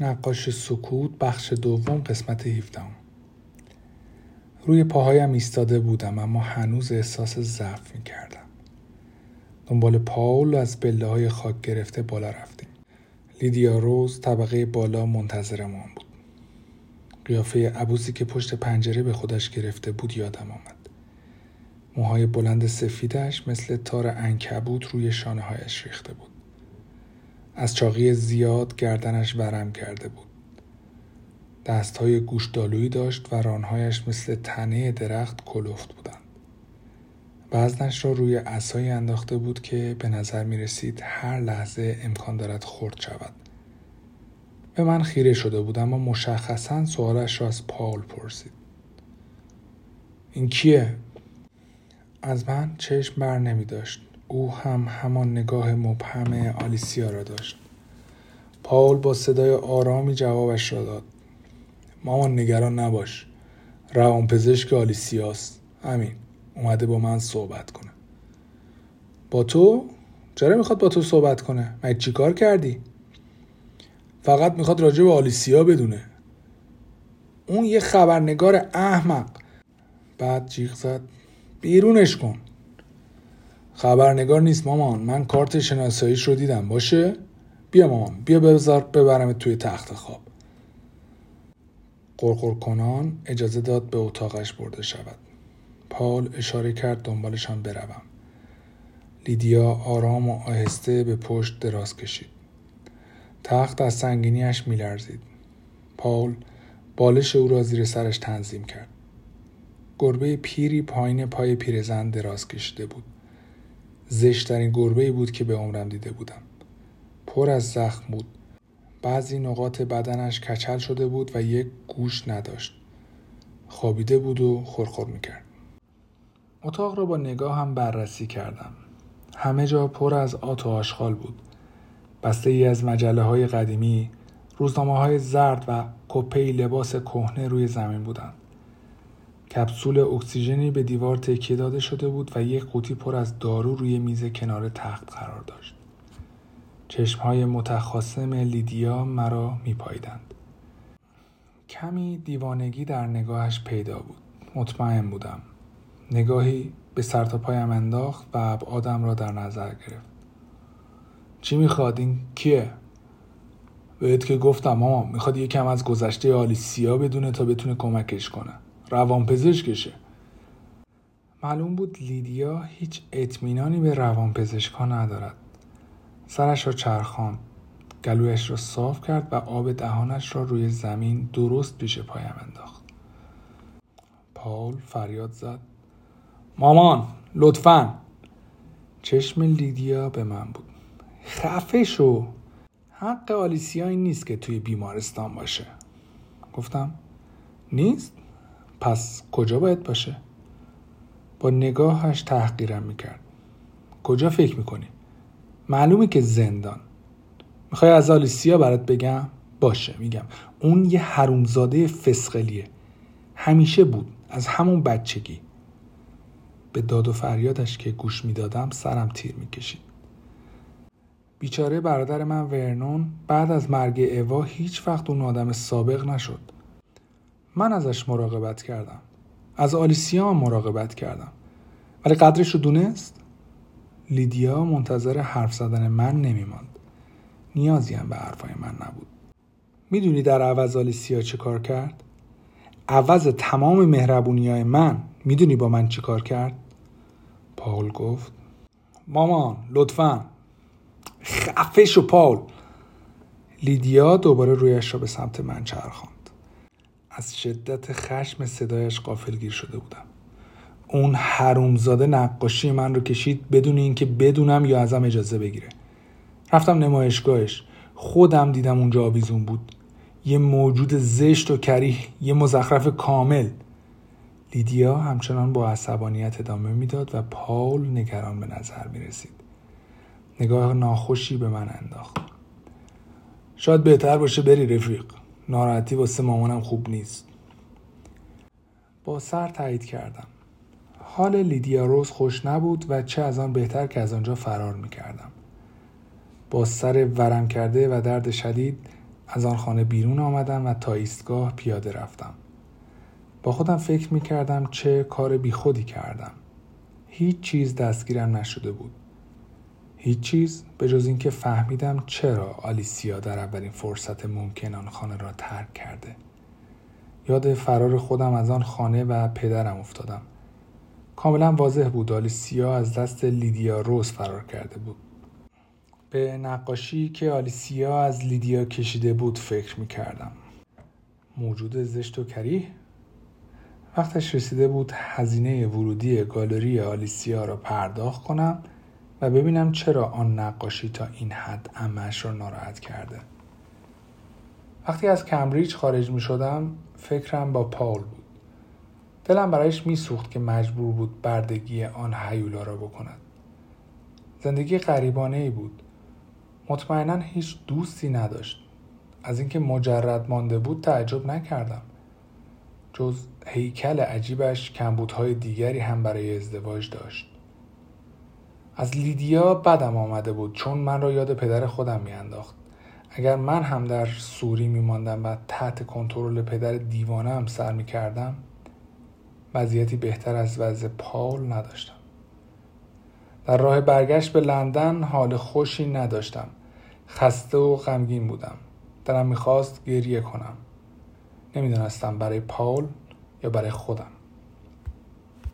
نقاش سکوت بخش دوم قسمت 17 روی پاهایم ایستاده بودم اما هنوز احساس ضعف می کردم. دنبال پاول از بله های خاک گرفته بالا رفتیم. لیدیا روز طبقه بالا منتظرمان بود. قیافه عبوزی که پشت پنجره به خودش گرفته بود یادم آمد. موهای بلند سفیدش مثل تار انکبوت روی شانه هایش ریخته بود. از چاقی زیاد گردنش ورم کرده بود. دستهای گوشدالویی داشت و رانهایش مثل تنه درخت کلفت بودند. وزنش را روی اسایی انداخته بود که به نظر می رسید هر لحظه امکان دارد خرد شود. به من خیره شده بود اما مشخصا سوالش را از پاول پرسید. این کیه؟ از من چشم بر نمی داشت. او هم همان نگاه مبهم آلیسیا را داشت. پاول با صدای آرامی جوابش را داد. مامان نگران نباش. روان پزشک آلیسیاست. همین اومده با من صحبت کنه. با تو؟ چرا می‌خواد با تو صحبت کنه؟ مگه چی کار کردی؟ فقط می‌خواد راجع به آلیسیا بدونه. اون یه خبرنگار احمق. بعد جیغ زد. بیرونش کن. خبرنگار نیست مامان. من کارت شناساییش رو دیدم. باشه؟ بیا مامان. بیا بذار ببرم توی تخت خواب. قرقر کنان اجازه داد به اتاقش برده شود. پال اشاره کرد دنبالشان بروم. لیدیا آرام و آهسته به پشت دراز کشید. تخت از سنگینیش میلرزید. پاول بالش او را زیر سرش تنظیم کرد. گربه پیری پایین پای پیرزن دراز کشیده بود. زشترین گربه ای بود که به عمرم دیده بودم. پر از زخم بود. بعضی نقاط بدنش کچل شده بود و یک گوش نداشت. خوابیده بود و خورخور می‌کرد. اتاق را با نگاه هم بررسی کردم. همه جا پر از آت و آشغال بود. بسته ای از مجله های قدیمی روزنامه های زرد و کپه لباس کهنه روی زمین بودند. کپسول اکسیژنی به دیوار تکیه داده شده بود و یک قوطی پر از دارو روی میز کنار تخت قرار داشت. چشمهای متخاصم لیدیا مرا میپاییدند. کمی دیوانگی در نگاهش پیدا بود. مطمئن بودم. نگاهی به سر تا پایم انداخت و ابعادم را در نظر گرفت. چی می‌خواد این کیه؟ بهت که گفتم ماما می‌خواد یکم از گذشته آلیسیا بدونه تا بتونه کمکش کنه. روانپزشکشه. معلوم بود لیدیا هیچ اطمینانی به روانپزشکها ندارد. سرش را چرخان گلویش را صاف کرد و آب دهانش را روی زمین درست پیش پایم انداخت. پاول فریاد زد. مامان لطفا. چشم لیدیا به من بود. خفه شو. حق آلیسیا این نیست که توی بیمارستان باشه. گفتم نیست؟ پس کجا باید باشه؟ با نگاهش تحقیرم می‌کرد. کجا فکر می‌کنی؟ معلومه که زندان. می‌خوای از آلیسیا برات بگم؟ باشه میگم. اون یه حرومزاده فسقلیه. همیشه بود. از همون بچگی. به داد و فریادش که گوش می‌دادم سرم تیر می‌کشید. بیچاره برادر من ورنون بعد از مرگ اوا هیچ وقت اون آدم سابق نشد. من ازش مراقبت کردم. از آلیسیا مراقبت کردم. ولی قدرش رو دونست؟ لیدیا منتظر حرف زدن من نمیماند. نیازی هم به حرفای من نبود. می‌دونی در عوض آلیسیا چه کار کرد؟ عوض تمام مهربونی های من می‌دونی با من چی کار کرد؟ پاول گفت مامان لطفا. خفش و پاول. لیدیا دوباره رویش را به سمت من چرخان از شدت خشم صدایش قافلگیر شده بودم اون حرومزاده نقاشی من رو کشید بدون اینکه بدونم یا ازم اجازه بگیره رفتم نمایشگاهش خودم دیدم اونجا آویزون بود یه موجود زشت و کریه یه مزخرف کامل لیدیا همچنان با عصبانیت ادامه می‌داد و پاول نگران به نظر می رسید. نگاه ناخوشی به من انداخت. شاید بهتر باشه بری رفیق. ناراحتی واسه مامانم خوب نیست. با سر تایید کردم. حال لیدیا روز خوش نبود و چه از آن بهتر که از آنجا فرار می‌کردم. با سر ورم کرده و درد شدید از آن خانه بیرون آمدم و تا ایستگاه پیاده رفتم. با خودم فکر می کردم چه کار بیخودی کردم. هیچ چیز دستگیرم نشده بود. هیچ چیز به جز اینکه فهمیدم چرا آلیسیا در اولین فرصت ممکن آن خانه را ترک کرده. یاد فرار خودم از آن خانه و پدرم افتادم. کاملا واضح بود آلیسیا از دست لیدیا روز فرار کرده بود. به نقاشی که آلیسیا از لیدیا کشیده بود فکر می کردم موجود زشت و کریه. وقتش رسیده بود هزینه ورودی گالری آلیسیا را پرداخت کنم و ببینم چرا آن نقاشی تا این حد امش را ناراحت کرده. وقتی از کمبریج خارج می شدم فکرم با پاول بود. دلم برایش میسوخت که مجبور بود بردگی آن حیولا را بکند. زندگی غریبانه ای بود. مطمئنا هیچ دوستی نداشت. از اینکه مجرد مانده بود تعجب نکردم. جز هیکل عجیبش کمبودهای دیگری هم برای ازدواج داشت. از لیدیا بدم آمده بود چون من را یاد پدر خودم میانداخت. اگر من هم در سوری میماندم و تحت کنترل پدر دیوانه هم سر می‌کردم وضعیتی بهتر از وضع پاول نداشتم. در راه برگشت به لندن حال خوشی نداشتم. خسته و غمگین بودم. دلم می‌خواست گریه کنم. نمی‌دانستم برای پاول یا برای خودم.